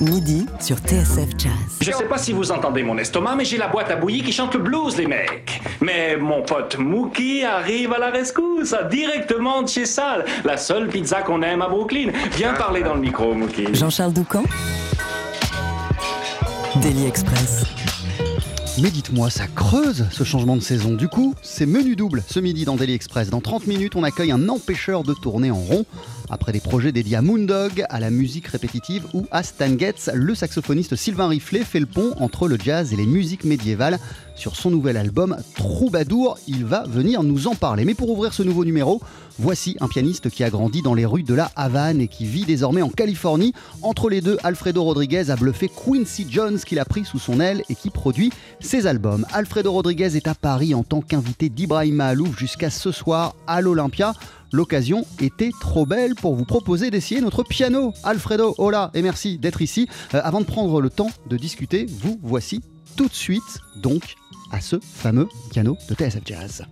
Midi sur TSF Jazz. Je sais pas si vous entendez mon estomac, mais j'ai la boîte à bouillie qui chante le blues, les mecs. Mais mon pote Mookie arrive à la rescousse, directement de chez Sal, la seule pizza qu'on aime à Brooklyn. Viens parler dans le micro, Mookie. Jean-Charles Doucan Daily Express. Mais dites-moi, ça creuse ce changement de saison. Du coup, c'est menu double ce midi dans Daily Express. Dans 30 minutes, on accueille un empêcheur de tourner en rond. Après des projets dédiés à Moondog, à la musique répétitive ou à Stan Getz, le saxophoniste Sylvain Riflet fait le pont entre le jazz et les musiques médiévales. Sur son nouvel album Troubadour, il va venir nous en parler. Mais pour ouvrir ce nouveau numéro, voici un pianiste qui a grandi dans les rues de la Havane et qui vit désormais en Californie. Entre les deux, Alfredo Rodriguez a bluffé Quincy Jones qu'il a pris sous son aile et qui produit ses albums. Alfredo Rodriguez est à Paris en tant qu'invité d'Ibrahima Alouf jusqu'à ce soir à l'Olympia. L'occasion était trop belle pour vous proposer d'essayer notre piano. Alfredo, hola et merci d'être ici. Euh, avant de prendre le temps de discuter, vous voici tout de suite donc à ce fameux piano de TSF Jazz.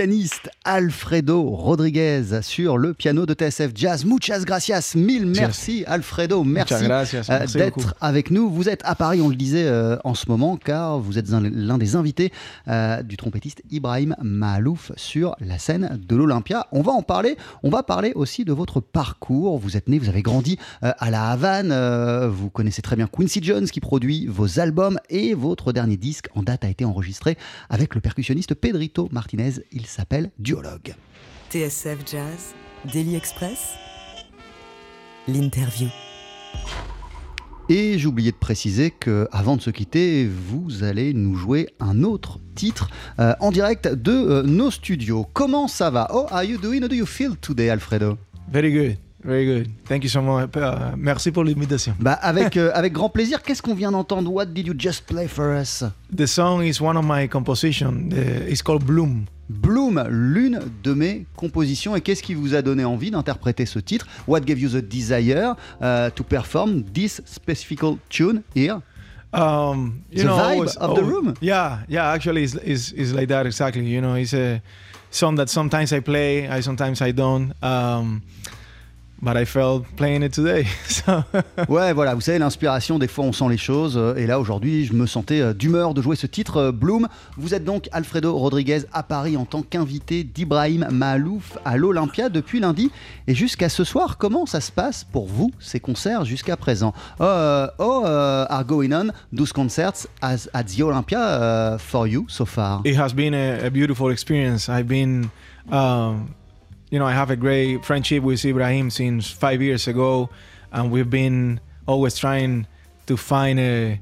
Pianiste Alfredo Rodriguez sur le piano de TSF Jazz. Muchas gracias, mille merci Alfredo, merci euh, merci d'être avec nous. Vous êtes à Paris, on le disait euh, en ce moment, car vous êtes un- l'un des invités euh, du trompettiste Ibrahim Mahalouf sur la scène de l'Olympia. On va en parler. On va parler aussi de votre parcours. Vous êtes né, vous avez grandi euh, à La Havane. vous connaissez très bien Quincy Jones qui produit vos albums et votre dernier disque en date a été enregistré avec le percussionniste Pedrito Martinez. Il s'appelle Duologue. TSF Jazz, Daily Express, l'interview. Et j'ai oublié de préciser que avant de se quitter, vous allez nous jouer un autre titre euh, en direct de euh, nos studios. Comment ça va? Oh, are you doing? How do you feel today, Alfredo? Very good, very good. Thank you so much. Uh, merci pour l'invitation. Bah avec euh, avec grand plaisir. Qu'est-ce qu'on vient d'entendre? What did you just play for us? The song is one of my compositions. It's called Bloom. Bloom, l'une de mes compositions. Et qu'est-ce qui vous a donné envie d'interpréter ce titre? What gave you the desire uh, to perform this specific tune here? Um, you The know, vibe always- of the oh, room? Yeah, yeah. Actually, it's, it's, it's like that exactly. You know, it's a song that sometimes I play, I sometimes I don't. Um, but I felt playing it today. so Ouais, voilà, vous savez, l'inspiration, des fois on sent les choses. euh, Et là, aujourd'hui, je me sentais euh, d'humeur de jouer ce titre, euh, Bloom. Vous êtes donc Alfredo Rodriguez à Paris en tant qu'invité d'Ibrahim Mahalouf à l'Olympia depuis lundi. Et jusqu'à ce soir, comment ça se passe pour vous, ces concerts jusqu'à présent? Oh, oh are going on 12 concerts as, at the Olympia uh, for you so far it has been a, a beautiful experience. I've been, um, you know, I have a great friendship with Ibrahim since five years ago, and we've been always trying to find a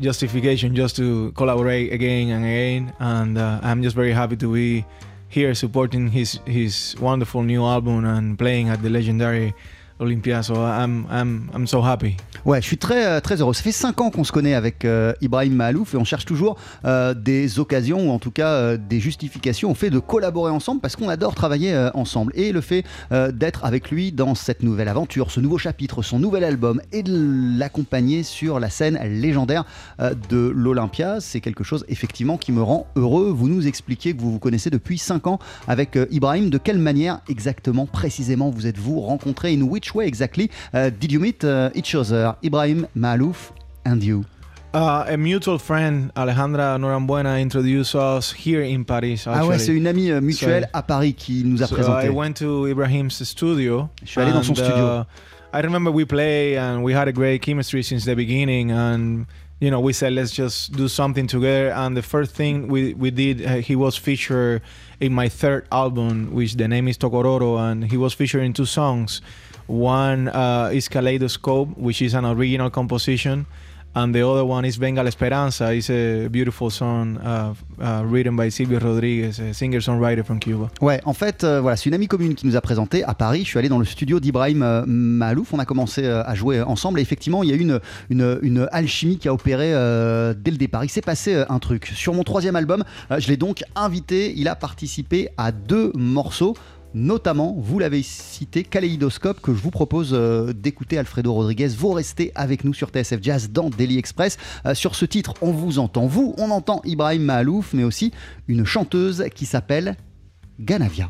justification just to collaborate again and again. And uh, I'm just very happy to be here supporting his his wonderful new album and playing at the legendary Olympia. So I'm I'm I'm so happy. Ouais, je suis très, euh, très heureux. Ça fait 5 ans qu'on se connaît avec euh, Ibrahim Mahalouf et on cherche toujours euh, des occasions ou en tout cas des justifications au fait de collaborer ensemble parce qu'on adore travailler ensemble. Et le fait d'être avec lui dans cette nouvelle aventure, ce nouveau chapitre, son nouvel album et de l'accompagner sur la scène légendaire de l'Olympia, c'est quelque chose effectivement qui me rend heureux. Vous nous expliquez que vous vous connaissez depuis 5 ans avec Ibrahim. De quelle manière exactement, précisément, vous êtes-vous rencontrés? In which way exactly uh, did you meet uh, each other, Ibrahim Mahalouf and you? Uh, a mutual friend, Alejandra Norambuena, introduced us here in Paris. Ah ouais, actually. c'est une amie euh, mutuelle So- à Paris qui nous a So présenté. I went to Ibrahim's studio. Je suis allé dans son studio. uh, I remember we play and we had a great chemistry since the beginning. And you know, we said let's just do something together. And the first thing we we did, uh, he was featured in my third album, which the name is Tokororo, and he was featured in two songs. One uh, is Kaleidoscope, which is an original composition. And the other one is Venga la Esperanza. It's a beautiful song uh, uh, written by Silvio Rodriguez, a singer-songwriter from Cuba. Ouais, en fait, euh, voilà, c'est une amie commune qui nous a présenté à Paris. Je suis allé dans le studio d'Ibrahim euh, Mahalouf. On a commencé euh, à jouer ensemble et effectivement, il y a eu une, alchimie qui a opéré euh, dès le départ. Il s'est passé un truc. Sur mon troisième album, je l'ai donc invité. Il a participé à deux morceaux. Notamment, vous l'avez cité, Kaléidoscope, que je vous propose euh, d'écouter Alfredo Rodriguez. Vous restez avec nous sur TSF Jazz dans Daily Express. Euh, sur ce titre, on vous entend, vous, on entend Ibrahim Mahalouf, mais aussi une chanteuse qui s'appelle Ganavia.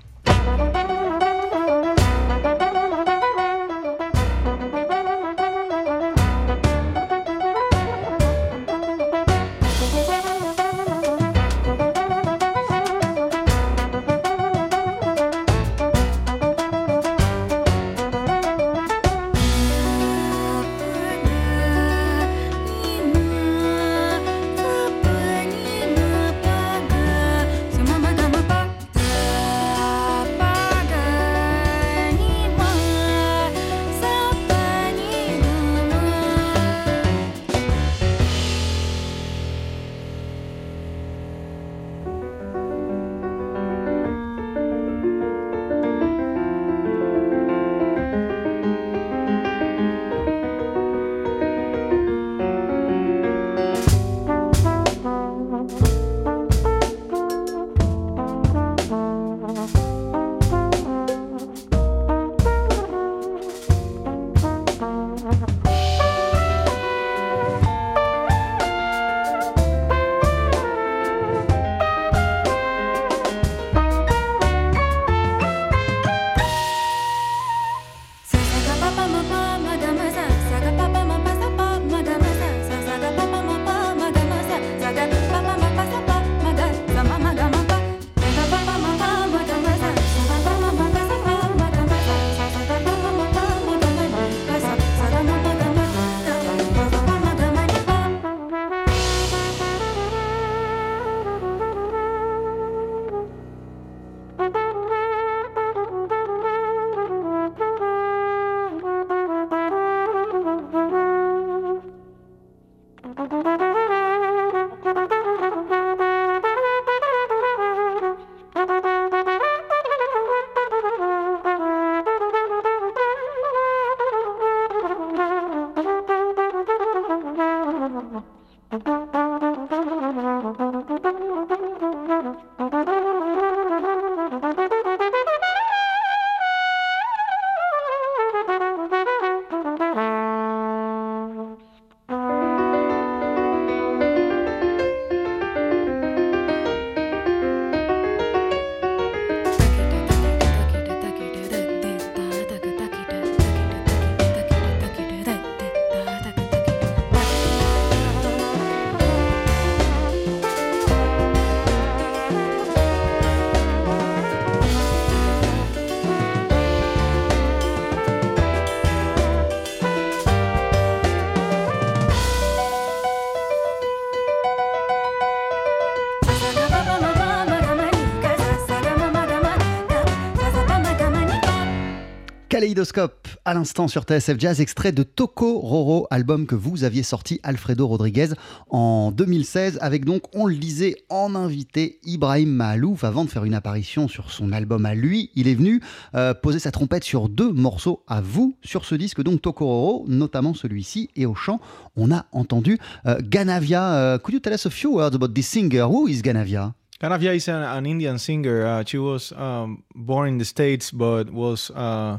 À l'instant sur TSF Jazz, extrait de Toko Roro, album que vous aviez sorti, Alfredo Rodriguez, en 2016, avec donc, on le disait, en invité Ibrahim Mahalouf. Avant de faire une apparition sur son album à lui, il est venu euh, poser sa trompette sur deux morceaux à vous sur ce disque, donc Toko Roro, notamment celui-ci, et au chant, on a entendu euh, Ganavia. Euh, could you tell us a few words about this singer? Who is Ganavia? Ganavia is an, an Indian singer. Uh, she was um, born in the States, but was, uh,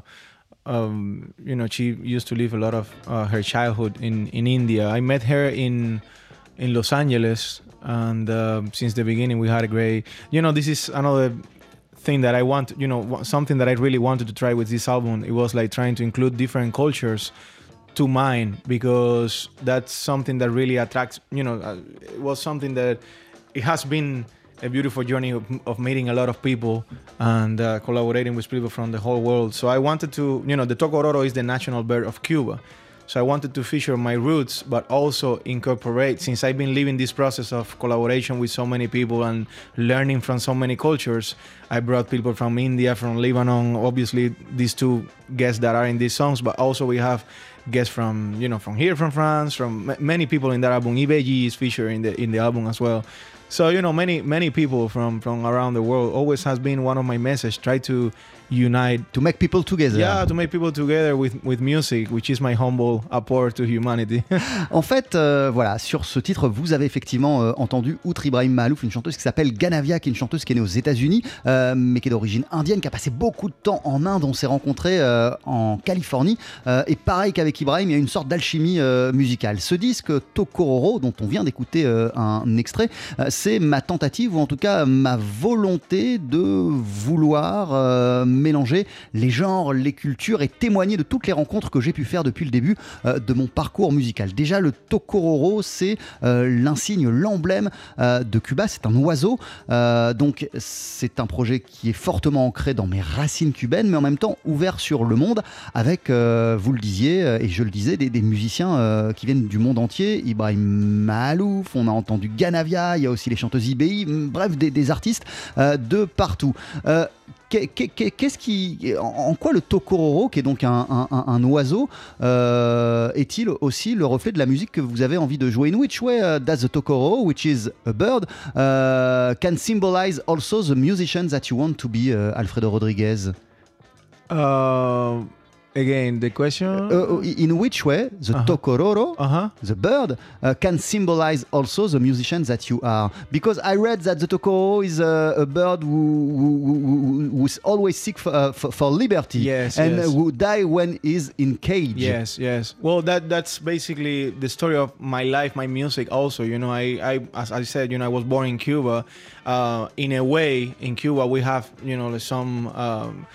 um, you know, she used to live a lot of uh, her childhood in, in India. I met her in in Los Angeles, and uh, since the beginning we had a great. You know, this is another thing that I want. You know, something that I really wanted to try with this album. It was like trying to include different cultures to mine because that's something that really attracts. You know, uh, it was something that it has been a beautiful journey of, of meeting a lot of people and uh, collaborating with people from the whole world. So I wanted to, you know, the tocororo is the national bird of Cuba. So I wanted to feature my roots, but also incorporate, since I've been living this process of collaboration with so many people and learning from so many cultures, I brought people from India, from Lebanon, obviously these two guests that are in these songs, but also we have guests from, you know, from here, from France, from many people in that album. Ibeji is featured in the in the album as well. So you know, many many people from from around the world always has been one of my messages. Try to unite To make people together. yeah to make people together with with music which is my humble apport to humanity En fait, euh, voilà, sur ce titre, vous avez effectivement euh, entendu, outre Ibrahim Mahalouf, une chanteuse qui s'appelle Ganavia, qui est une chanteuse qui est née aux États-Unis, euh, mais qui est d'origine indienne, qui a passé beaucoup de temps en Inde. On s'est rencontrés euh, en Californie. Euh, et pareil qu'avec Ibrahim, il y a une sorte d'alchimie euh, musicale. Ce disque, Tokororo, dont on vient d'écouter un extrait, c'est ma tentative, ou en tout cas ma volonté de vouloir euh, mélanger les genres, les cultures et témoigner de toutes les rencontres que j'ai pu faire depuis le début euh, de mon parcours musical. Déjà, le tokororo, c'est euh, l'insigne, l'emblème de Cuba. C'est un oiseau. Donc, c'est un projet qui est fortement ancré dans mes racines cubaines, mais en même temps ouvert sur le monde avec, vous le disiez, et je le disais, des, musiciens qui viennent du monde entier. Ibrahim Mahalouf, on a entendu Ganavia, il y a aussi les chanteuses IBI, mm, bref, des, artistes euh, de partout. Euh, qu'est- qu'est- Qu'est-ce qui, en quoi le tokororo, qui est donc un, oiseau, euh, est-il aussi le reflet de la musique que vous avez envie de jouer? In which way uh, does the tokoro, which is a bird, uh, can symbolize also the musician that you want to be, uh, Alfredo Rodriguez? Uh, again the question Uh, in which way the Uh-huh. tokororo, uh-huh the bird, uh, can symbolize also the musician that you are? Because I read that the tokoro is a, a bird who, who, who, who's always seek for, uh, for, for liberty Yes, and yes. who die when is in cage. Yes, yes. Well, that that's basically the story of my life, my music. Also, you know, I, I as I said, you know, I was born in Cuba. Uh, in a way, in Cuba, we have, you know, some um,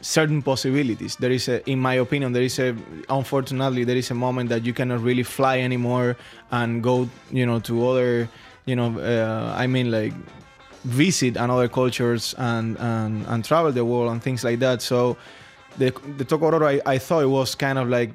certain possibilities. There is a, in my opinion, there is a, unfortunately, there is a moment that you cannot really fly anymore and go, you know, to other, you know, uh, I mean, like visit another cultures and, and and travel the world and things like that. So the the Tokororo, I, I thought it was kind of like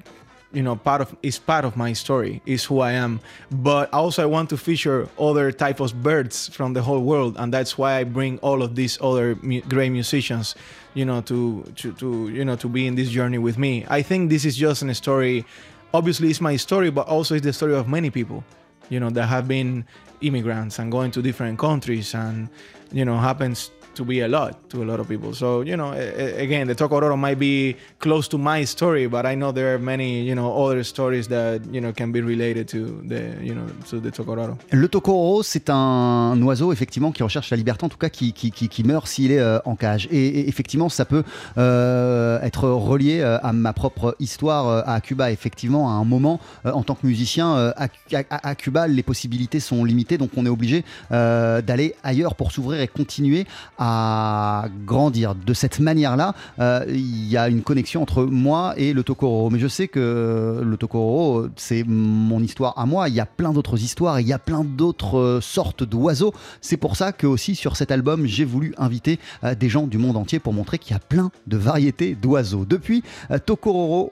you know part of is part of my story is who i am. But also i want to feature other type of birds from the whole world and that's why i bring all of these other mu- great musicians you know to, to to you know to be in this journey with me. I think this is just a story obviously it's my story but also it's the story of many people you know that have been immigrants and going to different countries and you know happens to be a lot to a lot of people so you know again the tokororo might be close to my story but i know there are many you know other stories that you know can be related to the you know to the tokororo Le tokororo, c'est un oiseau effectivement qui recherche la liberté, en tout cas qui, qui, qui- qui meurt s'il est euh, en cage. Et, et effectivement, ça peut euh, être relié euh, à ma propre histoire euh, à Cuba. Effectivement, à un moment, euh, en tant que musicien, à, à- à Cuba, les possibilités sont limitées, donc on est obligé d'aller ailleurs pour s'ouvrir et continuer à grandir. De cette manière-là, euh, il y a une connexion entre moi et le tokororo. Mais je sais que le tokororo, c'est mon histoire à moi. Il y a plein d'autres histoires, il y a plein d'autres euh, sortes d'oiseaux. C'est pour ça que aussi sur cet album, j'ai voulu inviter euh, des gens du monde entier pour montrer qu'il y a plein de variétés d'oiseaux. Depuis euh,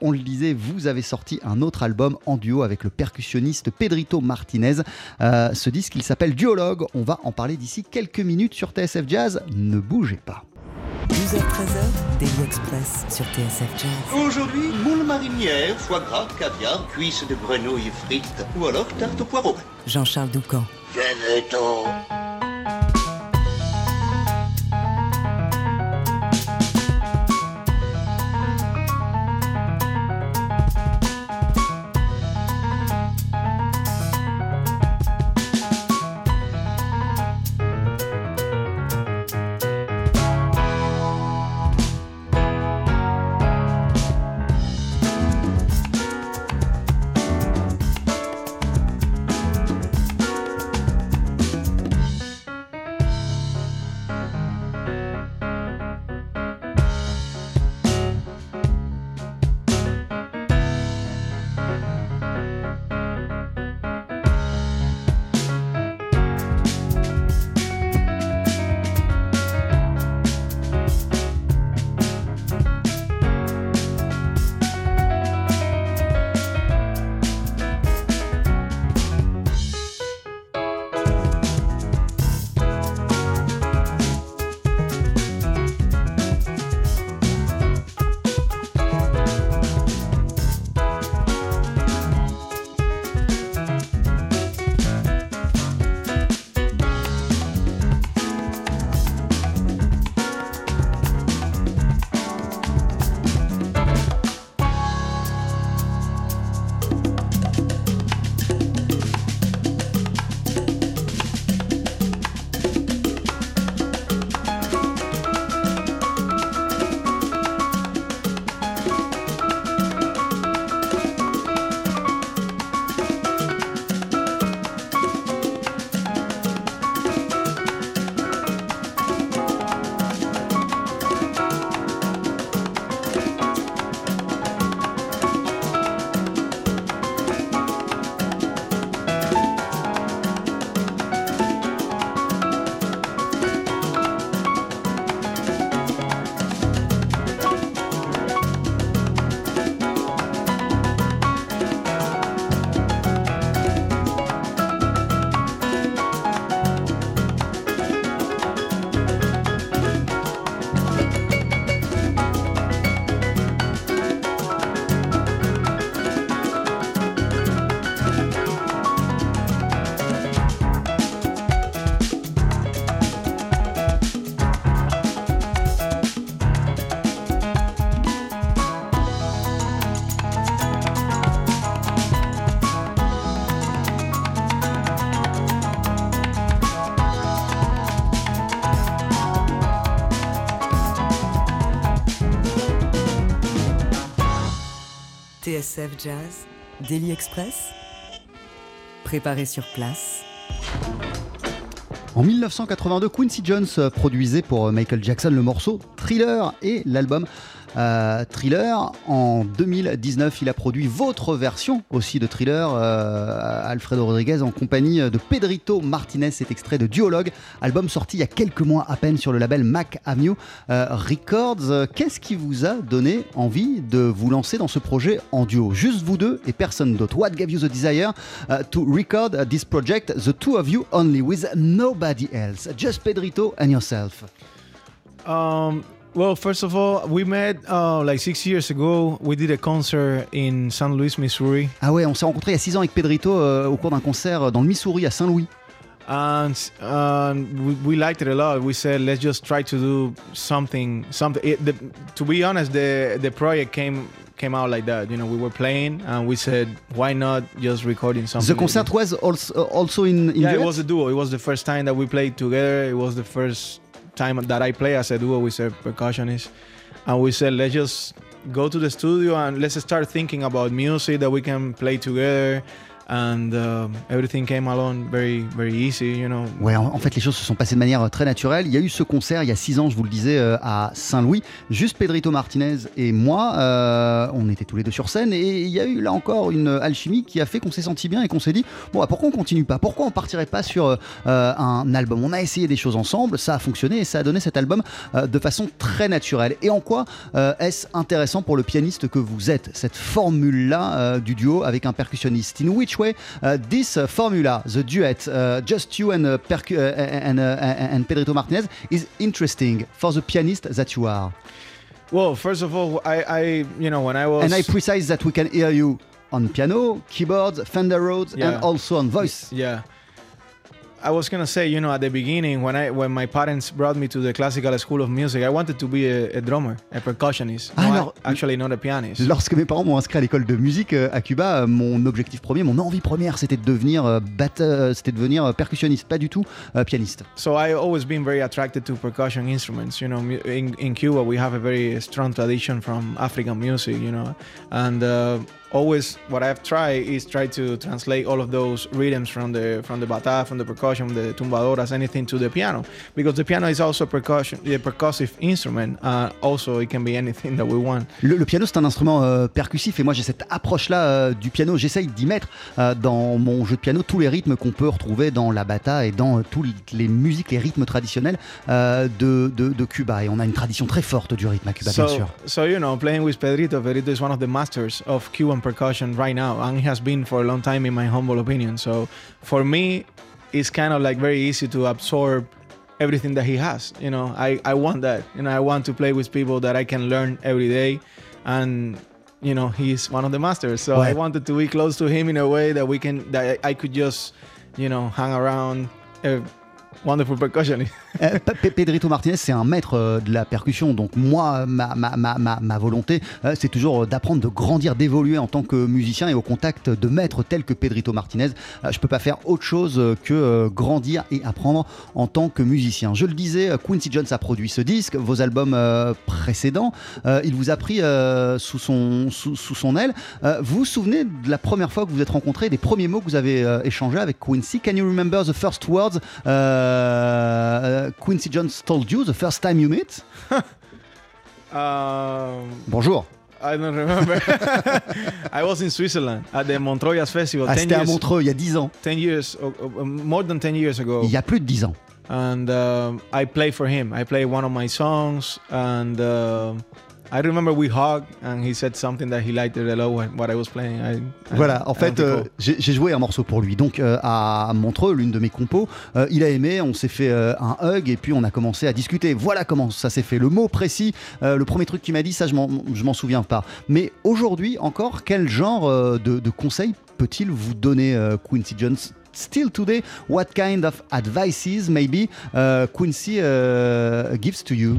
on le disait, vous avez sorti un autre album en duo avec le percussionniste Pedrito Martinez. Euh, ce disque, il s'appelle Duologue. On va en parler d'ici quelques minutes sur TSF Jazz. Ne bougez pas. 12h-13h, Daily Express sur TSF Jazz. Aujourd'hui, moule marinière, foie gras, caviar, cuisses de grenouille frites ou alors tarte au poireau. Jean-Charles Doucan. Venez-t'en TSF Jazz, Daily Express, préparé sur place. En 1982, Quincy Jones produisait pour Michael Jackson le morceau Thriller et l'album euh, Thriller. En 2019, il a produit votre version aussi de Thriller, euh, Alfredo Rodriguez, en compagnie de Pedrito Martinez. C'est extrait de Duologue, album sorti il y a quelques mois à peine sur le label Mac Avenue euh, Records. Qu'est-ce qui vous a donné envie de vous lancer dans ce projet en duo? Juste vous deux et personne d'autre. What gave you the desire to record this project, the two of you only, with nobody else? Just Pedrito and yourself. Um, well, first of all, we met uh, like six years ago. We did a concert in St. Louis, Missouri. Ah ouais, on s'est rencontrés il y a 6 ans avec Pedrito euh, au cours d'un concert dans le Missouri à Saint-Louis. and uh, we, we liked it a lot. We said, let's just try to do something. Something. It, the, to be honest, the the project came came out like that. You know, we were playing, and we said, why not just recording something? The concert was also, also in, in Yeah, it was a duo. It was the first time that we played together. It was the first time that I play as a duo with a percussionist, and we said, let's just go to the studio and let's start thinking about music that we can play together. And um, everything came along very, very easy. You know, Ouais, en, en fait, les choses se sont passées de manière euh, très naturelle. Il y a eu ce concert il y a six ans, je vous le disais, euh, à Saint-Louis. Juste Pedrito Martinez et moi, euh, on était tous les deux sur scène. Et il y a eu là encore une alchimie qui a fait qu'on s'est senti bien et qu'on s'est dit bon, bah, pourquoi on continue pas? Pourquoi on partirait pas sur euh, un album? On a essayé des choses ensemble, ça a fonctionné et ça a donné cet album euh, de façon très naturelle. Et en quoi euh, est-ce intéressant pour le pianiste que vous êtes, cette formule-là euh, du duo avec un percussionniste? In which way, uh, this uh, formula, the duet, uh, just you and uh, percu- uh, and, uh, and Pedrito Martinez, is interesting for the pianist that you are. Well, first of all, I, I you know when I was And I precise that we can hear you on piano, keyboards, Fender Rhodes, Yeah. and also on voice. Yeah. I was gonna say, you know, at the beginning when I when my parents brought me to the classical school of music, I wanted to be a, a drummer, a percussionist. Ah, No, I- alors- actually, not a pianist. Lorsque mes parents m'ont inscrit à l'école de musique euh, à Cuba, euh, mon objectif premier, mon envie première, c'était de devenir euh, batte- euh, c'était de devenir percussionniste, pas du tout euh, pianiste. So I always been very attracted to percussion instruments. You know, in, in Cuba we have a very strong tradition from African music. You know, and uh, always what I've tried is try to translate all of those rhythms from the from the bata, from the percussion, the tumbadoras, anything to the piano, because the piano is also percussion, a percussive instrument. Uh, also, it can be anything that we want. Le, le piano, c'est un instrument euh, percussif et moi j'ai cette approche-là euh, du piano. J'essaye d'y mettre euh, dans mon jeu de piano tous les rythmes qu'on peut retrouver dans la bata et dans euh, toutes les musiques, les rythmes traditionnels euh, de, de- de Cuba. Et on a une tradition très forte du rythme à Cuba, bien so, sûr. so you know, playing with Pedrito, Pedrito is one of the masters of Cuban percussion right now, and he has been for a long time, in my humble opinion. So, for me, it's kind of like very easy to absorb everything that he has. You know, I I want that. You know, I want to play with people that I can learn every day, and you know, he's one of the masters. So I wanted to be close to him in a way that we can that I I could just, you know, hang around. Eh, Wonderful percussionist. Euh, Pe- Pe- Pedrito Martinez, c'est un maître euh, de la percussion. Donc moi, ma, ma, ma, ma, volonté, euh, c'est toujours d'apprendre, de grandir, d'évoluer en tant que musicien et au contact de maîtres tels que Pedrito Martinez. Je peux pas faire autre chose que grandir et apprendre en tant que musicien. Je le disais, Quincy Jones a produit ce disque, vos albums précédents. Il vous a pris sous, son, sous, sous son aile. Vous vous souvenez de la première fois que vous vous êtes rencontrés, des premiers mots que vous avez échangés avec Quincy? Can you remember the first words euh, Quincy Jones told you the first time you met Um, Bonjour. I don't remember. I was in Switzerland at the Montreux Festival Ah, 10 C'était à years, Montreux il y a 10 ans. 10 years, uh, uh, more than 10 years ago. Il y a plus de 10 ans. And um, I played for him. I played one of my songs, and uh, I remember we hugged, and he said something that he liked a lot what, what I was playing. I, I- Voilà, en fait, euh, j'ai joué un morceau pour lui. Donc euh, à Montreux, l'une de mes compos, euh, il a aimé, on s'est fait un hug et puis on a commencé à discuter. Voilà comment ça s'est fait. Le mot précis, le premier truc qu'il m'a dit, ça je m'en souviens pas. Mais aujourd'hui encore, quel genre de, de conseils peut-il vous donner, Quincy Jones? Still today, what kind of advices maybe uh, Quincy uh, gives to you?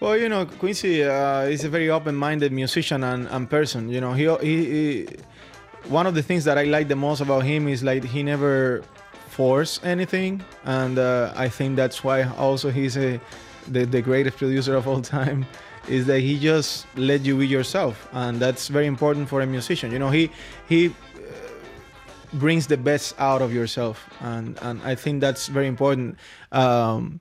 Well, you know, Quincy uh, is a very open-minded musician and, and person. You know, he, he, he one of the things that I like the most about him is like he never force anything, and uh, I think that's why also he's a the, the greatest producer of all time. Is that he just let you be yourself, and that's very important for a musician. You know, he he brings the best out of yourself and and i think that's very important um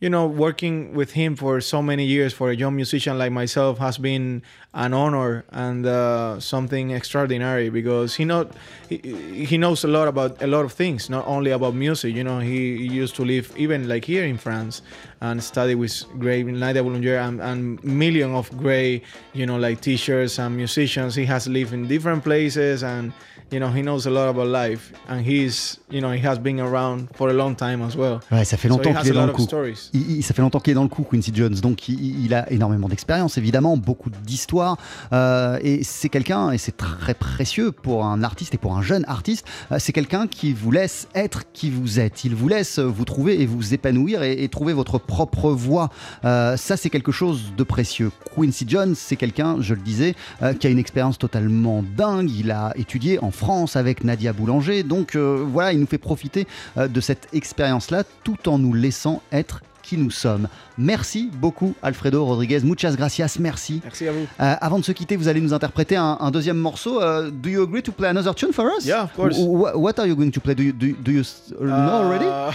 you know working with him for so many years for a young musician like myself has been an honor and uh, something extraordinary because he not he, he knows a lot about a lot of things not only about music you know he, he used to live even like here in france and study with great Nadia Boulanger and, and million of great you know like teachers and musicians. He has lived in different places and you know he knows a lot about life and he's you know he has been around for a long time as well Ouais, ça fait so longtemps he qu'il has est a dans lot le of coup. stories Il, il- ça fait longtemps qu'il est dans le coup, Quincy Jones. Donc, il, il a énormément d'expérience, évidemment, beaucoup d'histoire. euh, et c'est quelqu'un, et c'est très précieux pour un artiste et pour un jeune artiste, euh, c'est quelqu'un qui vous laisse être qui vous êtes. Il vous laisse vous trouver et vous épanouir et, et trouver votre propre voie. Euh, ça, c'est quelque chose de précieux. Quincy Jones, c'est quelqu'un, je le disais, euh, qui a une expérience totalement dingue. Il a étudié en France avec Nadia Boulanger. Donc, euh, voilà, il nous fait profiter euh, de cette expérience-là tout en nous laissant être qui nous sommes. Merci beaucoup Alfredo Rodriguez, muchas gracias, merci. merci à vous Euh, avant de se quitter, vous allez nous interpréter un, un deuxième morceau. Do you agree to play another tune for us? Yeah, of course. Wh- wh- what are you going to play? Do you, do, you- do you s- know already? Uh,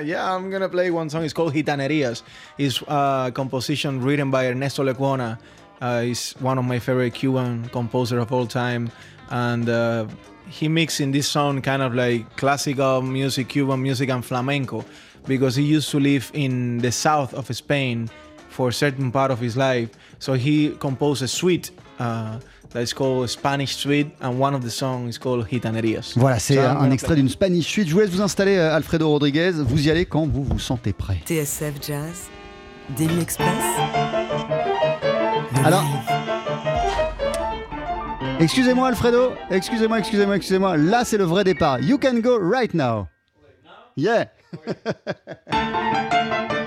yeah, I'm gonna play one song. It's called Gitanerías. It's a composition written by Ernesto Lecuona. Uh, he's one of my favorite Cuban composer of all time, and uh, he mixed in this song kind of like classical music, Cuban music, and flamenco, because he used to live in the south of Spain for a certain part of his life. So he composed a suite uh, that's called Spanish Suite, and one of the songs is called Gitanerías. Voilà, c'est So un gonna extrait d'une Spanish Suite. Je vous laisse vous installer, euh, Alfredo Rodriguez. Vous y allez quand vous vous sentez prêt. TSF Jazz, Daily Express. Alors- live. Excusez-moi, Alfredo. Excusez-moi, excusez-moi, excusez-moi. Là, c'est le vrai départ. You can go right now. Yeah.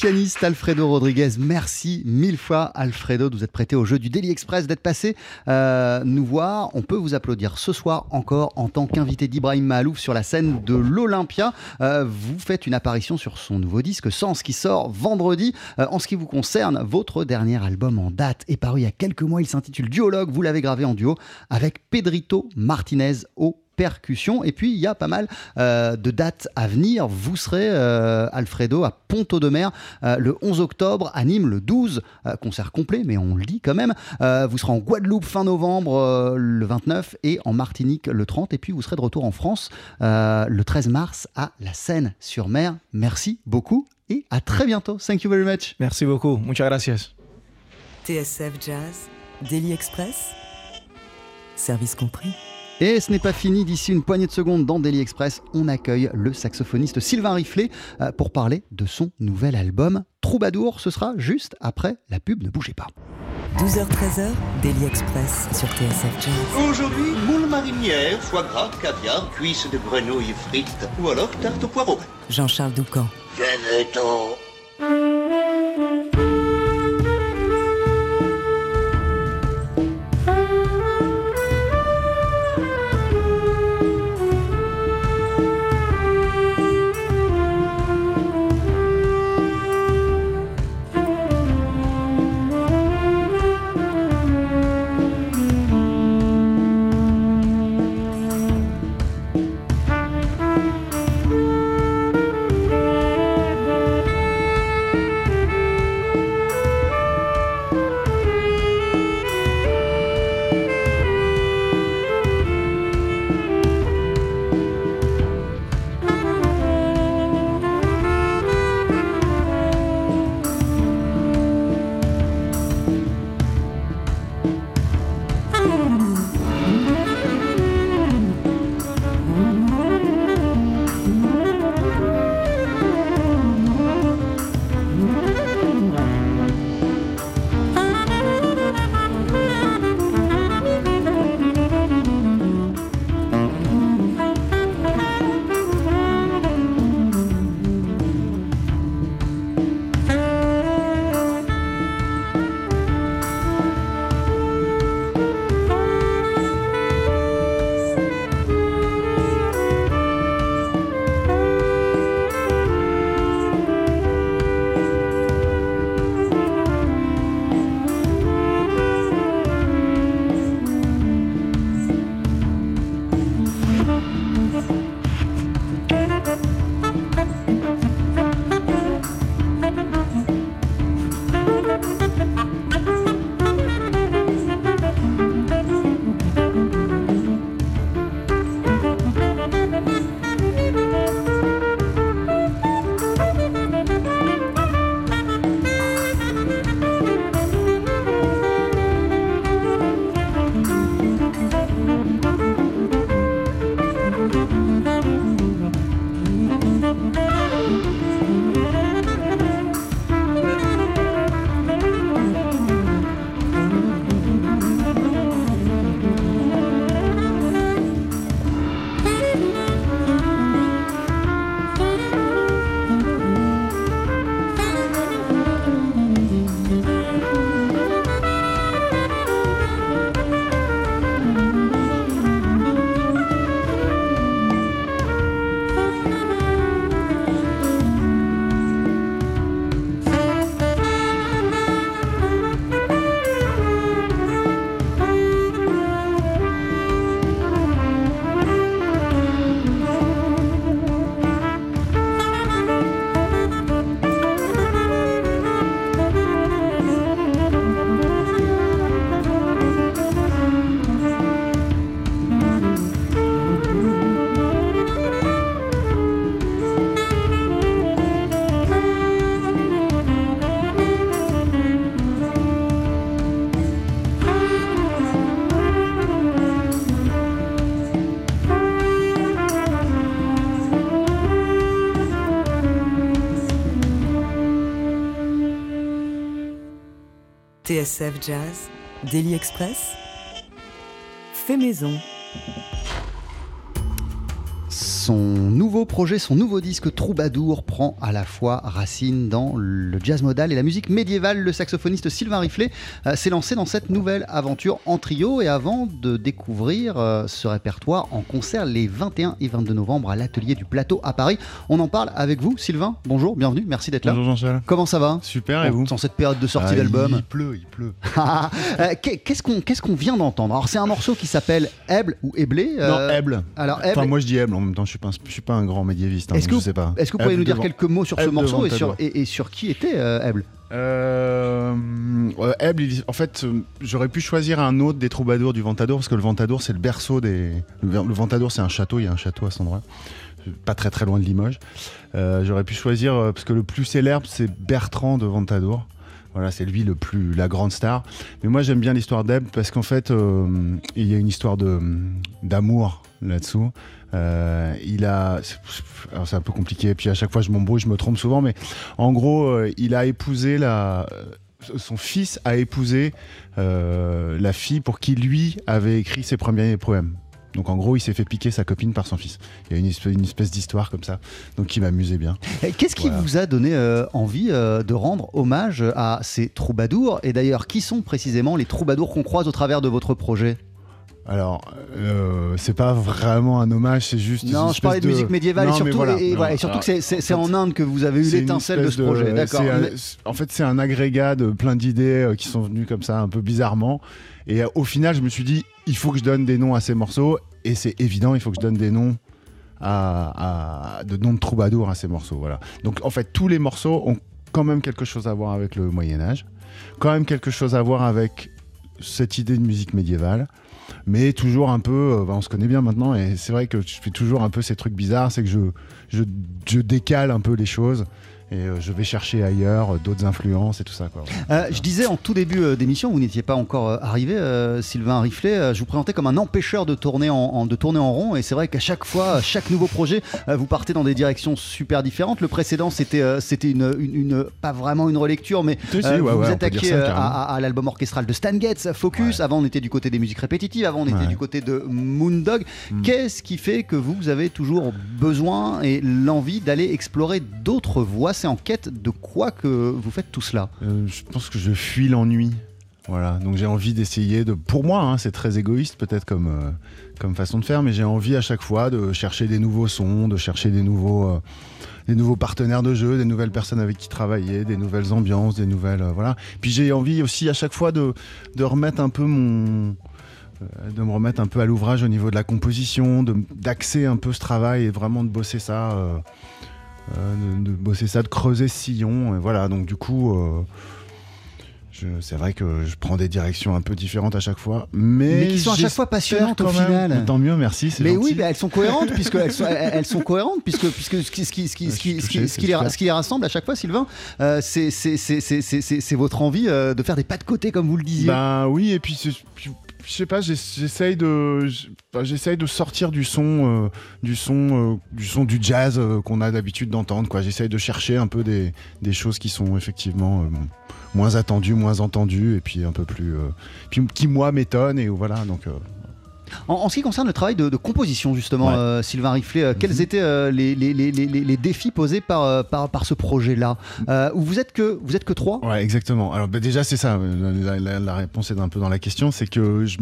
pianiste Alfredo Rodriguez, merci mille fois Alfredo de vous être prêté au jeu du Daily Express, d'être passé euh, nous voir. On peut vous applaudir ce soir encore en tant qu'invité d'Ibrahim Mahalouf sur la scène de l'Olympia. Euh, vous faites une apparition sur son nouveau disque Sens qui sort vendredi. Euh, en ce qui vous concerne, votre dernier album en date est paru il y a quelques mois. Il s'intitule Duologue. Vous l'avez gravé en duo avec Pedrito Martinez au percussion. Et puis, il y a pas mal euh, de dates à venir. Vous serez, euh, Alfredo, à Ponto de Mer euh, le 11 octobre, à Nîmes le 12, euh, concert complet, mais on le dit quand même. Euh, vous serez en Guadeloupe fin novembre euh, le 29 et en Martinique le 30. Et puis, vous serez de retour en France euh, le 13 mars à La Seine-sur-Mer. Merci beaucoup et à très bientôt. Thank you very much. Merci beaucoup. Muchas gracias. TSF Jazz, Daily Express, service compris. Et ce n'est pas fini, d'ici une poignée de secondes dans Daily Express, on accueille le saxophoniste Sylvain Riflet euh, pour parler de son nouvel album Troubadour. Ce sera juste après la pub, ne bougez pas. 12h-13h, Daily Express sur TSF Jazz. Aujourd'hui, moule marinière, foie gras, caviar, cuisses de grenouille frites ou alors tarte au poireau. Jean-Charles Doucan. Venez-t'en. TSF Jazz, Daily Express, fait maison. Son nouveau projet, son nouveau disque Troubadour prend à la fois racine dans le jazz modal et la musique médiévale. Le saxophoniste Sylvain Riflet euh, s'est lancé dans cette nouvelle aventure en trio et avant de découvrir euh, ce répertoire en concert les 21 et 22 novembre à l'atelier du plateau à Paris, on en parle avec vous Sylvain. Bonjour, bienvenue, merci d'être là. Bonjour Jean-Charles. Comment ça va? Super, et vous? Dans cette période de sortie Ah, d'album Il pleut, il pleut. Euh, qu'est- Qu'est-ce qu'on qu'est-ce qu'on vient d'entendre? Alors c'est un morceau qui s'appelle Eble ou Eblé. Non, euh, Eble. Alors Enfin, moi je dis Eble en même temps, je suis pas je suis pas un grand médiéviste, hein, Est-ce que je sais pas. est-ce que vous pouvez nous dire quelques mots sur ce morceau et sur, ta et, et sur qui était euh, Eble Euh, Eble, il- en fait, euh, j'aurais pu choisir un autre des troubadours du Ventadour, parce que le Ventadour, c'est le berceau des. Le, le Ventadour, c'est un château, il y a un château à cet endroit, pas très très loin de Limoges. Euh, j'aurais pu choisir, euh, parce que le plus célèbre, c'est Bertrand de Ventadour. Voilà, c'est lui le plus la grande star. Mais moi j'aime bien l'histoire d'Eb parce qu'en fait euh, il y a une histoire de d'amour là-dessous. Euh, il a, alors c'est un peu compliqué. Puis à chaque fois je m'embrouille, je me trompe souvent, mais en gros euh, il a épousé la son fils a épousé euh, la fille pour qui lui avait écrit ses premiers poèmes. Donc en gros, il s'est fait piquer sa copine par son fils. Il y a une espèce, une espèce d'histoire comme ça, donc qui m'amusait bien. Et Qu'est-ce qui Voilà. vous a donné euh, envie euh, de rendre hommage à ces troubadours? Et d'ailleurs, qui sont précisément les troubadours qu'on croise au travers de votre projet? Alors, euh, c'est pas vraiment un hommage, c'est juste. une Non, je espèce parlais de, musique médiévale Non, et surtout, voilà. et, et Non, voilà, et surtout alors, que c'est- en fait, en Inde que vous avez eu l'étincelle de ce projet. D'accord. Mais- En fait, c'est un agrégat de plein d'idées euh, qui sont venues comme ça, un peu bizarrement. Et euh, au final, je me suis dit, il faut que je donne des noms à ces morceaux. Et c'est évident, il faut que je donne des noms à, à- de noms de troubadours à ces morceaux. Voilà. Donc, en fait, tous les morceaux ont quand même quelque chose à voir avec le Moyen Âge, quand même quelque chose à voir avec cette idée de musique médiévale. Mais toujours un peu, euh, bah, on se connaît bien maintenant, et c'est vrai que je fais toujours un peu ces trucs bizarres, c'est que je, décale un peu les choses, et euh, je vais chercher ailleurs euh, d'autres influences et tout ça. Quoi. Euh, je disais en tout début d'émission, vous n'étiez pas encore arrivé, Sylvain Riflet. je vous présentais comme un empêcheur de tourner en, en- de tourner en rond. Et c'est vrai qu'à chaque fois, chaque nouveau projet, vous partez dans des directions super différentes. Le précédent, c'était c'était une, une- une- pas vraiment une relecture, mais Si, si, ouais, vous ouais, vous attaquiez ça, à, à- à l'album orchestral de Stan Getz, Focus. Avant, on était du côté des musiques répétitives. Avant, on était du côté de Moondog. Mm. Qu'est-ce qui fait que vous avez toujours besoin et l'envie d'aller explorer d'autres voies C'est en quête de quoi que vous faites tout cela? Euh, je pense que je fuis l'ennui. Voilà, donc j'ai envie d'essayer de. Pour moi, hein, c'est très égoïste peut-être comme, euh, comme façon de faire, mais j'ai envie à chaque fois de chercher des nouveaux sons, de chercher des nouveaux, euh, des nouveaux partenaires de jeu, des nouvelles personnes avec qui travailler, des nouvelles ambiances, des nouvelles. voilà. Puis j'ai envie aussi à chaque fois de, de remettre un peu mon. de me remettre un peu à l'ouvrage au niveau de la composition, d'axer un peu ce travail et vraiment de bosser ça. Euh, de, de bosser ça, de creuser ce sillon. Et voilà, donc du coup, euh, c'est vrai que je prends des directions un peu différentes à chaque fois. Mais, Mais qui sont à chaque fois passionnantes au même- final. Tant mieux, merci. Mais gentil. oui, elles sont cohérentes puisque elles sont, elles- elles sont cohérentes puisque puisque ce qui, ce qui, ce qui, Ouais, ce je qui, suis ce qui- touché, ce c'est qui les, super. ce qui les rassemble à chaque fois, Sylvain, euh, c'est c'est- c'est- c'est- c'est- c'est- c'est votre envie euh, de faire des pas de côté comme vous le disiez. Bah oui, et puis c'est- puis, je sais pas, j'ess- j'essaye de, j'essaye de sortir du son, euh, du son, euh, du son du jazz euh, qu'on a d'habitude d'entendre. J'essaye de chercher un peu des, choses qui sont effectivement moins attendues, moins entendues, et puis un peu plus, qui moi m'étonnent et voilà. En, en ce qui concerne le travail de, de composition, justement, Ouais. euh, Sylvain Riflet, euh, quels Mhm. étaient euh, les, les- les- les- les- les défis posés par, par, par ce projet-là? Où vous êtes que vous êtes que trois? Ouais, exactement. Alors bah, déjà, c'est ça. La, la- la réponse est un peu dans la question. C'est que je,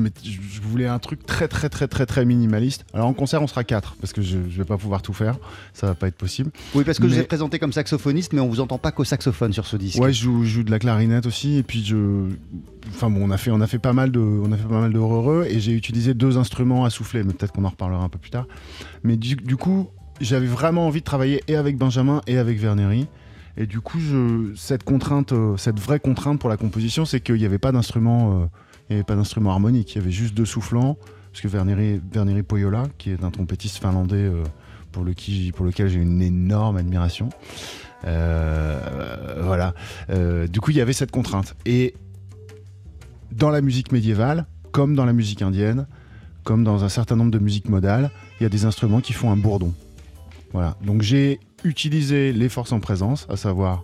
voulais un truc très, très, très, très, très minimaliste. Alors en concert, on sera quatre parce que je, je vais pas pouvoir tout faire. Ça va pas être possible. Oui, parce que je vous ai Mais- présenté comme saxophoniste, mais on vous entend pas qu'au saxophone sur ce disque. Ouais, je joue, je joue de la clarinette aussi. Et puis je, enfin bon, on a fait, on a fait pas mal de, on a fait pas mal de heureux. Et j'ai utilisé deux instruments à souffler. Mais peut-être qu'on en reparlera un peu plus tard. Mais du, coup, j'avais vraiment envie de travailler et avec Benjamin et avec Vernery. Et du coup, cette contrainte, euh, cette vraie contrainte pour la composition, c'est qu'il n'y avait pas d'instrument, euh, il y avait pas d'instrument harmonique. Il y avait juste deux soufflants, parce que Vernery, Vernery Poyola, qui est un trompettiste finlandais euh, pour, lequel j'ai une énorme admiration. Voilà. Du coup, il y avait cette contrainte. Et dans la musique médiévale, comme dans la musique indienne, comme dans un certain nombre de musiques modales, il y a des instruments qui font un bourdon. Voilà. Donc j'ai utilisé les forces en présence, à savoir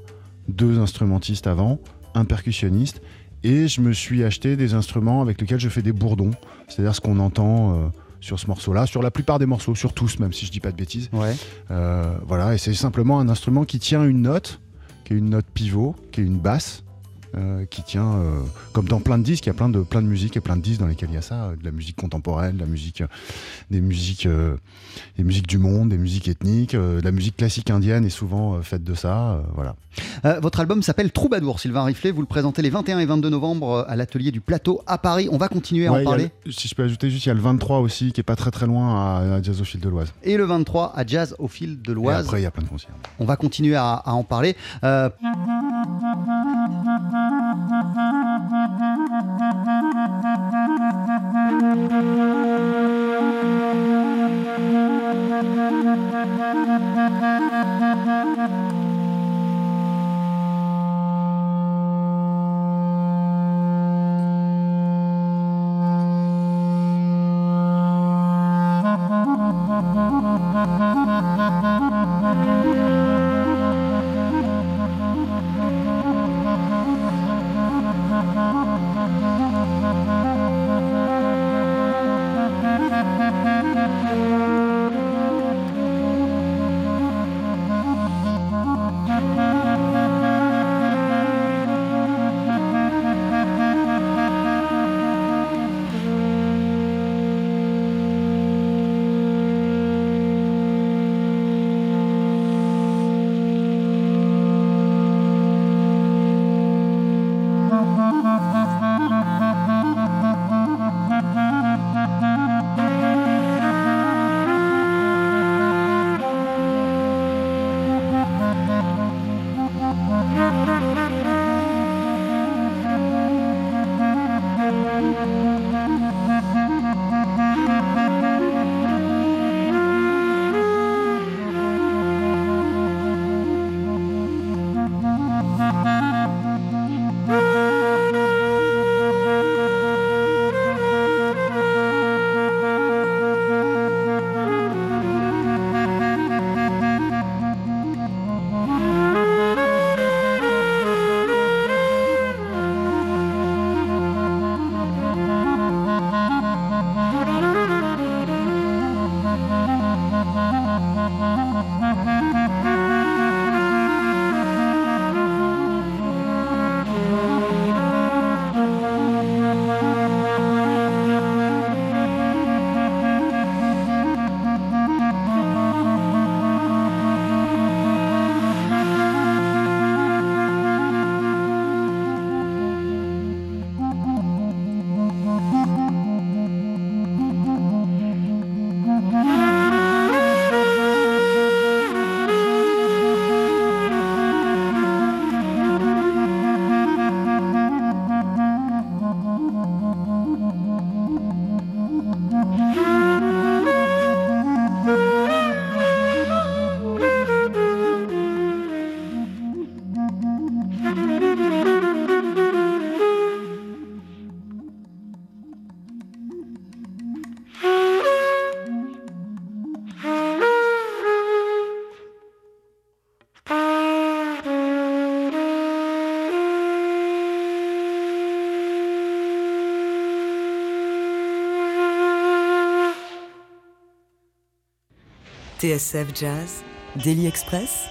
deux instrumentistes avant, un percussionniste, et je me suis acheté des instruments avec lesquels je fais des bourdons, c'est-à-dire ce qu'on entend euh, sur ce morceau-là, sur la plupart des morceaux, sur tous, même si je dis pas de bêtises. Ouais. Euh, voilà, et c'est simplement un instrument qui tient une note, qui est une note pivot, qui est une basse, euh, qui tient, euh, comme dans plein de disques, il y a plein de, plein de musiques et plein de disques dans lesquels il y a ça, euh, de la musique contemporaine, de la musique, des musiques, des musiques du monde, des musiques ethniques, euh, la musique classique indienne est souvent faite de ça, voilà. Votre album s'appelle Troubadour, Sylvain Riflet. Vous le présentez les 21 et 22 novembre à l'atelier du Plateau à Paris. On va continuer à Ouais, en parler. le- si je peux ajouter juste, il y a le 23 aussi, qui est pas très très loin à, à Jazz au fil de l'Oise. Et le 23 à Jazz au fil de Et l'Oise. après, il y a plein de concerts. On va continuer à, à en parler. Euh, TSF Jazz, Daily Express,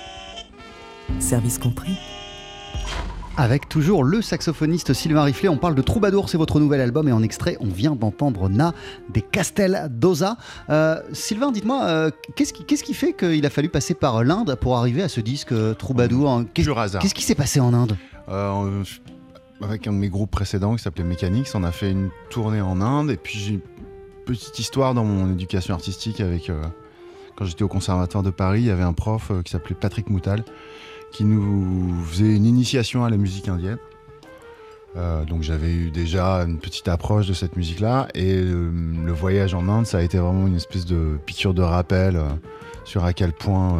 service compris. Avec toujours le saxophoniste Sylvain Riflet, on parle de Troubadour, c'est votre nouvel album et en extrait, on vient d'entendre Na des Castel d'Osa. Euh, Sylvain, dites-moi, euh, qu'est-ce qui, qu'est-ce qui fait qu'il a fallu passer par l'Inde pour arriver à ce disque euh, Troubadour hein? Qu'est-ce, Pur hasard. qu'est-ce qui s'est passé en Inde? Euh, avec un de mes groupes précédents qui s'appelait Mechanics, on a fait une tournée en Inde et puis j'ai une petite histoire dans mon éducation artistique avec euh, j'étais au conservatoire de Paris, il y avait un prof euh, qui s'appelait Patrick Moutal qui nous faisait une initiation à la musique indienne. Euh, donc j'avais eu déjà une petite approche de cette musique-là et euh, le voyage en Inde, ça a été vraiment une espèce de piqûre de rappel sur à quel point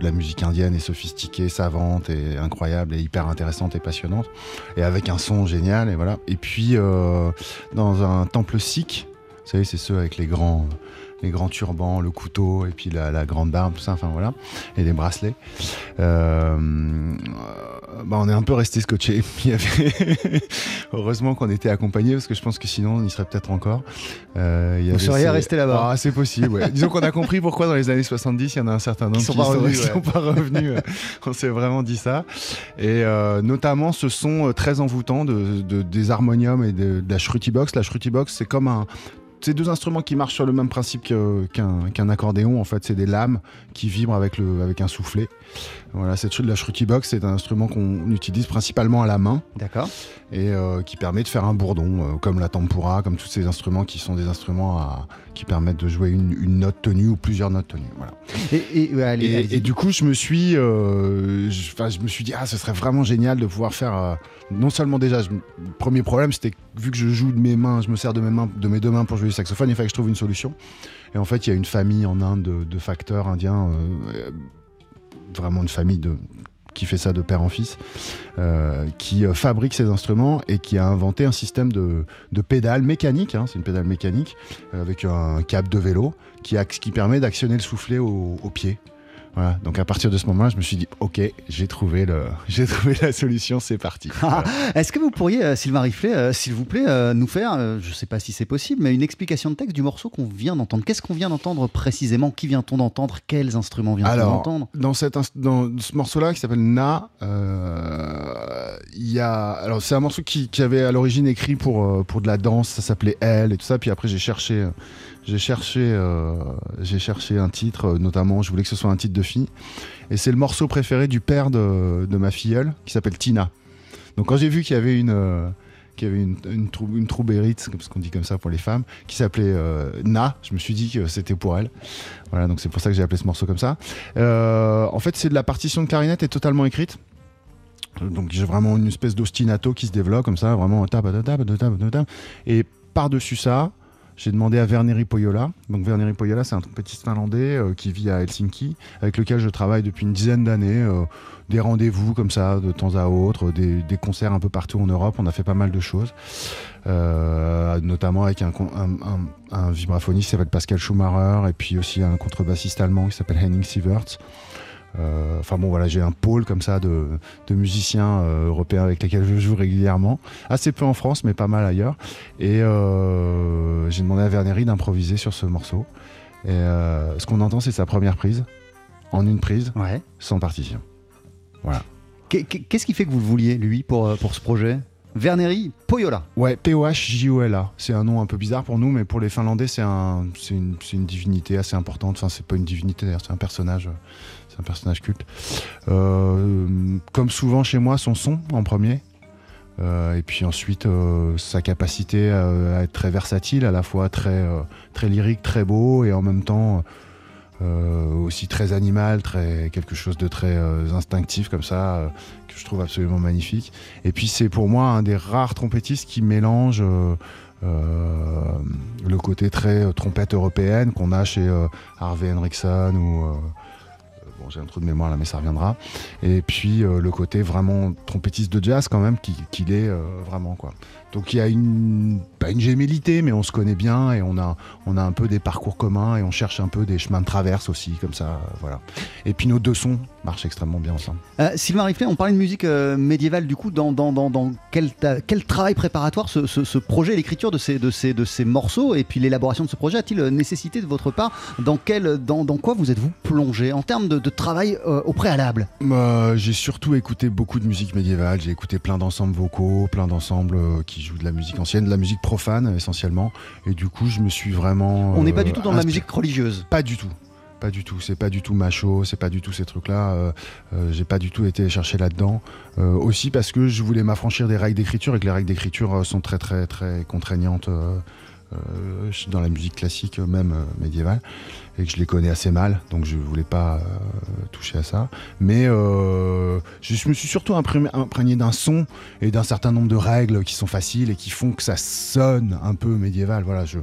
la musique indienne est sophistiquée, savante et incroyable et hyper intéressante et passionnante et avec un son génial et voilà. Et puis dans un temple sikh, vous savez, c'est ceux avec les grands les grands turbans, le couteau et puis la, la grande barbe, tout ça, enfin voilà, et les bracelets. Euh, bah, on est un peu resté scotché. Avait heureusement qu'on était accompagné parce que je pense que sinon on y serait peut-être encore. Euh, y Vous seriez ces- resté là-bas. Ah, c'est possible. ouais. Disons qu'on a compris pourquoi dans les années 70 il y en a un certain nombre Qui sont qui pas sont- revenus, ouais. sont pas revenus. on s'est vraiment dit ça. Et euh, notamment ce son euh, très envoûtant de, de- des harmoniums et de, de la shruti box. La shruti box, c'est comme un c'est deux instruments qui marchent sur le même principe qu'un accordéon. En fait, c'est des lames qui vibrent avec un soufflet. Voilà, cette la shruti box, c'est un instrument qu'on utilise principalement à la main D'accord. et euh, qui permet de faire un bourdon, euh, comme la tempura, comme tous ces instruments qui sont des instruments à- qui permettent de jouer une, une note tenue ou plusieurs notes tenues. Voilà. Et, et- ouais, allez, Et, allez-y. et du coup, je me suis, euh, je, me suis dit, ah, ce serait vraiment génial de pouvoir faire. euh, non seulement déjà, je- le premier problème, c'était que vu que je joue de mes mains, je me sers de mes mains, de mes deux mains pour jouer du saxophone, il fallait que je trouve une solution. Et en fait, il y a une famille en Inde de, de facteurs indiens, vraiment une famille de qui fait ça de père en fils, euh, qui euh, fabrique ces instruments et qui a inventé un système de, de pédale mécanique, hein, c'est une pédale mécanique, euh, avec un câble de vélo, qui, qui permet d'actionner le soufflet au pied. Voilà. Donc à partir de ce moment-là, je me suis dit, ok, j'ai trouvé, le, j'ai trouvé la solution, c'est parti. Voilà. Est-ce que vous pourriez, euh, Sylvain Riflet, euh, s'il vous plaît, euh, nous faire, je ne sais pas si c'est possible, mais une explication de texte du morceau qu'on vient d'entendre? Qu'est-ce qu'on vient d'entendre précisément? Qui vient-on d'entendre? Quels instruments vient-on Alors, d'entendre? dans, cet inst- dans ce morceau-là qui s'appelle Na, euh, il y a, alors c'est un morceau qui, qui avait à l'origine écrit pour pour de la danse, ça s'appelait Elle et tout ça. Puis après j'ai cherché, j'ai cherché, euh, cherché un titre, euh, notamment je voulais que ce soit un titre de fille. Et c'est le morceau préféré du père de, ma filleule qui s'appelle Tina. Donc quand j'ai vu qu'il y avait une euh, y avait une, une, trou, une troubérite, comme ce qu'on dit comme ça pour les femmes, qui s'appelait euh, Na. Je me suis dit que c'était pour elle. Voilà, donc c'est pour ça que j'ai appelé ce morceau comme ça. En fait, c'est de la partition de clarinette est totalement écrite. Donc j'ai vraiment une espèce d'ostinato qui se développe comme ça, vraiment. Et par-dessus ça, j'ai demandé à Verneri Poyola. Donc Verneri Poyola, c'est un trompettiste finlandais euh, qui vit à Helsinki, avec lequel je travaille depuis une dizaine d'années. euh, des rendez-vous comme ça de temps à autre, des, concerts un peu partout en Europe. On a fait pas mal de choses, euh, notamment avec un- un vibraphoniste qui s'appelle Pascal Schumacher et puis aussi un contrebassiste allemand qui s'appelle Henning Sievert. Euh, Enfin bon, voilà, j'ai un pôle comme ça de, de musiciens euh, européens avec lesquels je joue régulièrement. Assez peu en France, mais pas mal ailleurs. Et euh, j'ai demandé à Verneri d'improviser sur ce morceau. Et ce qu'on entend, c'est sa première prise, en une prise, Ouais. sans partition. Qu'est- Qu'est-ce qui fait que vous le vouliez, lui, pour, pour ce projet? Verneri Poyola. Ouais, P-O-H-J-O-L-A. C'est un nom un peu bizarre pour nous, mais pour les Finlandais, c'est un, une, une divinité assez importante. Enfin, c'est pas une divinité d'ailleurs, c'est un personnage, c'est un personnage culte. Euh, comme souvent chez moi, son son en premier. Euh, et puis ensuite, euh, sa capacité à, être très versatile, à la fois très, très lyrique, très beau, et en même temps aussi très animal, très, quelque chose de très instinctif comme ça, que je trouve absolument magnifique. Et puis c'est pour moi un des rares trompettistes qui mélange le côté très trompette européenne qu'on a chez Harvey Henriksen ou... bon, j'ai un trou de mémoire là, mais ça reviendra. Et puis euh, le côté vraiment trompettiste de jazz quand même, qui- qu'il est euh, vraiment quoi. Donc il y a une, pas une gémellité, mais on se connaît bien et on a, on a un peu des parcours communs et on cherche un peu des chemins de traverse aussi, comme ça, voilà. Et puis nos deux sons marchent extrêmement bien ensemble. Euh, Sylvain Riflet, on parlait de musique euh, médiévale, du coup, dans, dans, dans, dans quel, quel travail préparatoire ce, ce- ce projet, l'écriture de ces, de, ces, de ces morceaux et puis l'élaboration de ce projet a-t-il euh, nécessité de votre part Dans, quel, dans, dans quoi vous êtes-vous plongé en termes de, de travail euh, au préalable? Euh, j'ai surtout écouté beaucoup de musique médiévale, j'ai écouté plein d'ensembles vocaux, plein d'ensembles qui jouent de la musique ancienne, de la musique profane essentiellement, et du coup je me suis vraiment... On n'est pas euh, du tout dans la musique religieuse. Pas du tout. Pas du tout. C'est pas du tout macho, c'est pas du tout ces trucs-là. euh, euh, J'ai pas du tout été chercher là-dedans. Euh, aussi parce que je voulais m'affranchir des règles d'écriture et que les règles d'écriture sont très très très contraignantes dans la musique classique, même médiévale, et que je les connais assez mal, donc je voulais pas euh, toucher à ça. Mais euh, je, me suis surtout imprégné, d'un son et d'un certain nombre de règles qui sont faciles et qui font que ça sonne un peu médiéval. Voilà, je-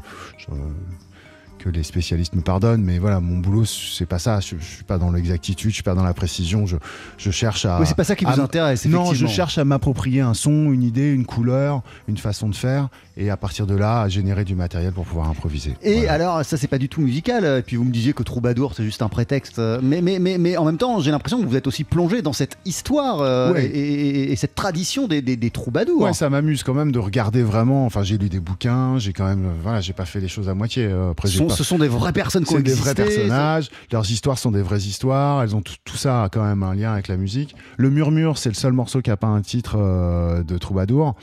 que les spécialistes me pardonnent, mais voilà, mon boulot, c'est pas ça. Je, je suis pas dans l'exactitude, je suis pas dans la précision. Je, je cherche à. Oui, c'est pas ça qui vous intéresse, Non, je cherche à m'approprier un son, une idée, une couleur, une façon de faire, et à partir de là, à générer du matériel pour pouvoir improviser. Et Voilà. alors, ça, c'est pas du tout musical. Et puis, vous me disiez que Troubadour, c'est juste un prétexte. Euh, Mais, mais, mais, mais en même temps, j'ai l'impression que vous êtes aussi plongé dans cette histoire euh, Ouais. et, et- et cette tradition des, des, des troubadours. Ouais, ça m'amuse quand même de regarder vraiment. Enfin, j'ai lu des bouquins, j'ai quand même, euh, voilà, j'ai pas fait les choses à moitié. euh, Après, j'ai ce sont des vraies personnes qui ont C'est des vrais existé, personnages, leurs histoires sont des vraies histoires, elles ont tout, tout ça a quand même un lien avec la musique. Le Murmure, c'est le seul morceau qui a pas un titre euh, de troubadour.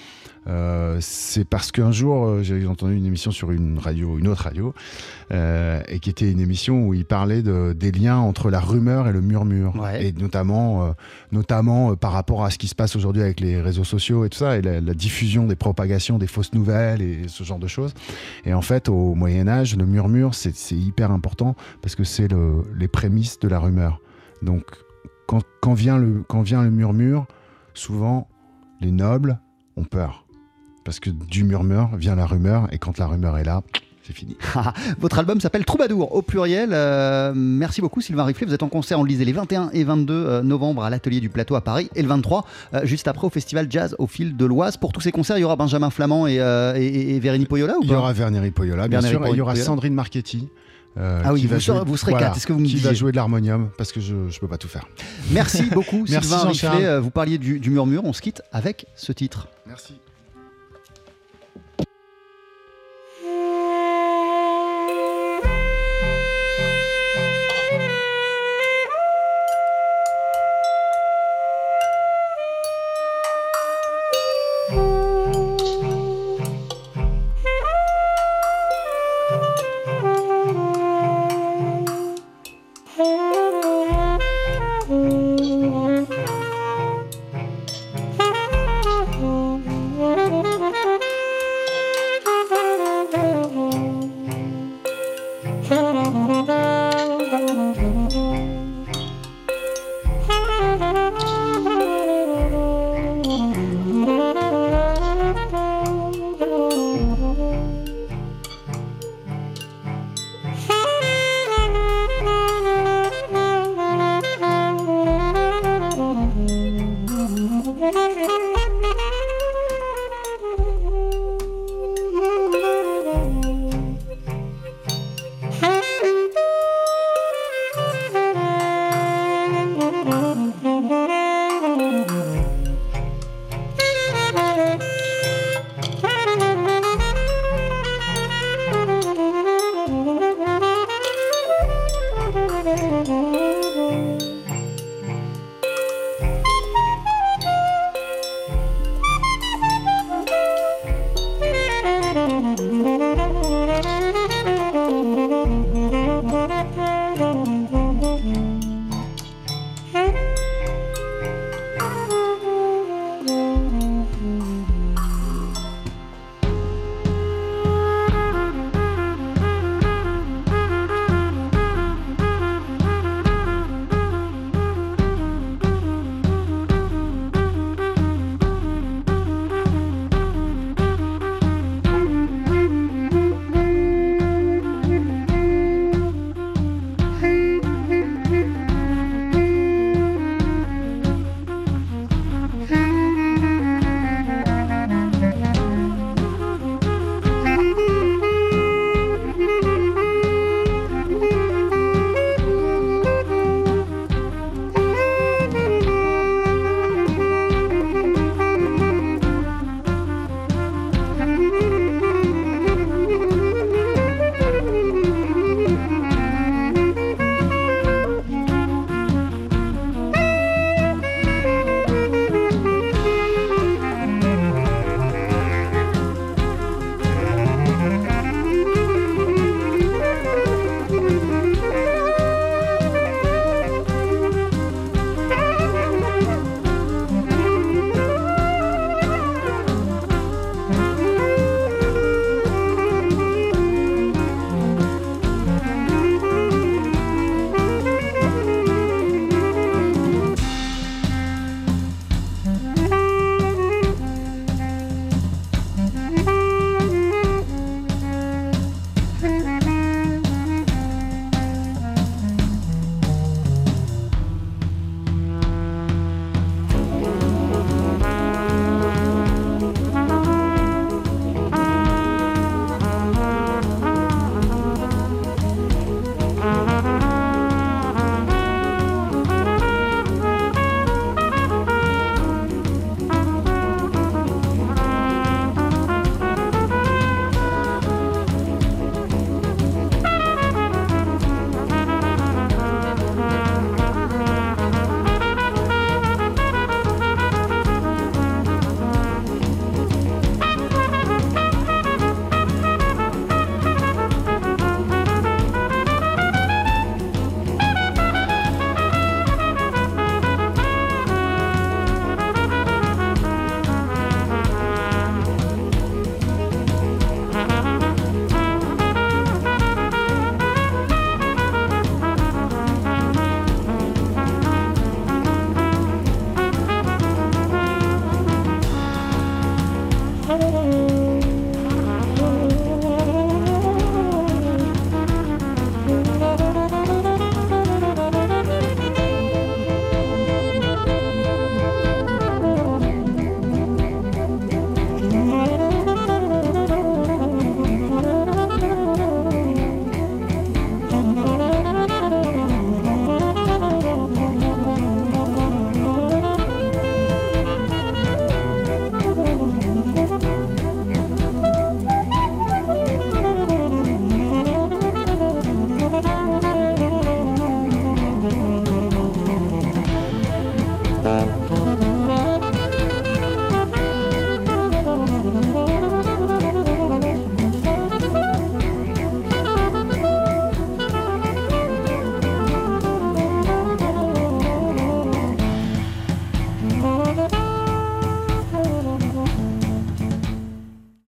Euh, c'est parce qu'un jour, euh, j'ai entendu une émission sur une radio, une autre radio, euh, et qui était une émission où il parlait de, des liens entre la rumeur et le murmure, Ouais. et notamment, euh, notamment par rapport à ce qui se passe aujourd'hui avec les réseaux sociaux et tout ça, et la, la diffusion des propagations des fausses nouvelles et ce genre de choses. Et en fait, au Moyen Âge, le murmure, c'est c'est hyper important parce que c'est le- les prémices de la rumeur. Donc, quand, quand vient le, quand vient le murmure, souvent, les nobles ont peur. Parce que du murmure vient la rumeur, et quand la rumeur est là, c'est fini. Votre album s'appelle Troubadour au pluriel. Euh, merci beaucoup Sylvain Riflet. Vous êtes en concert, on le disait, les 21 et 22 euh, novembre à l'Atelier du Plateau à Paris et le 23 euh, juste après au Festival Jazz au fil de l'Oise. Pour tous ces concerts, il y aura Benjamin Flamand et, euh, et, et Vérénie Poyola ou Il y pas? aura Verneri Poyola, bien Verneri sûr, et il y aura. Sandrine Marchetti. euh, Ah oui, vous serez- jouer- vous serez quatre, c'est ce que vous me Qui va jouer de l'harmonium, parce que je ne peux pas tout faire. Merci beaucoup Merci, Sylvain. Riflet. Vous parliez du, du murmure, on se quitte avec ce titre. Merci.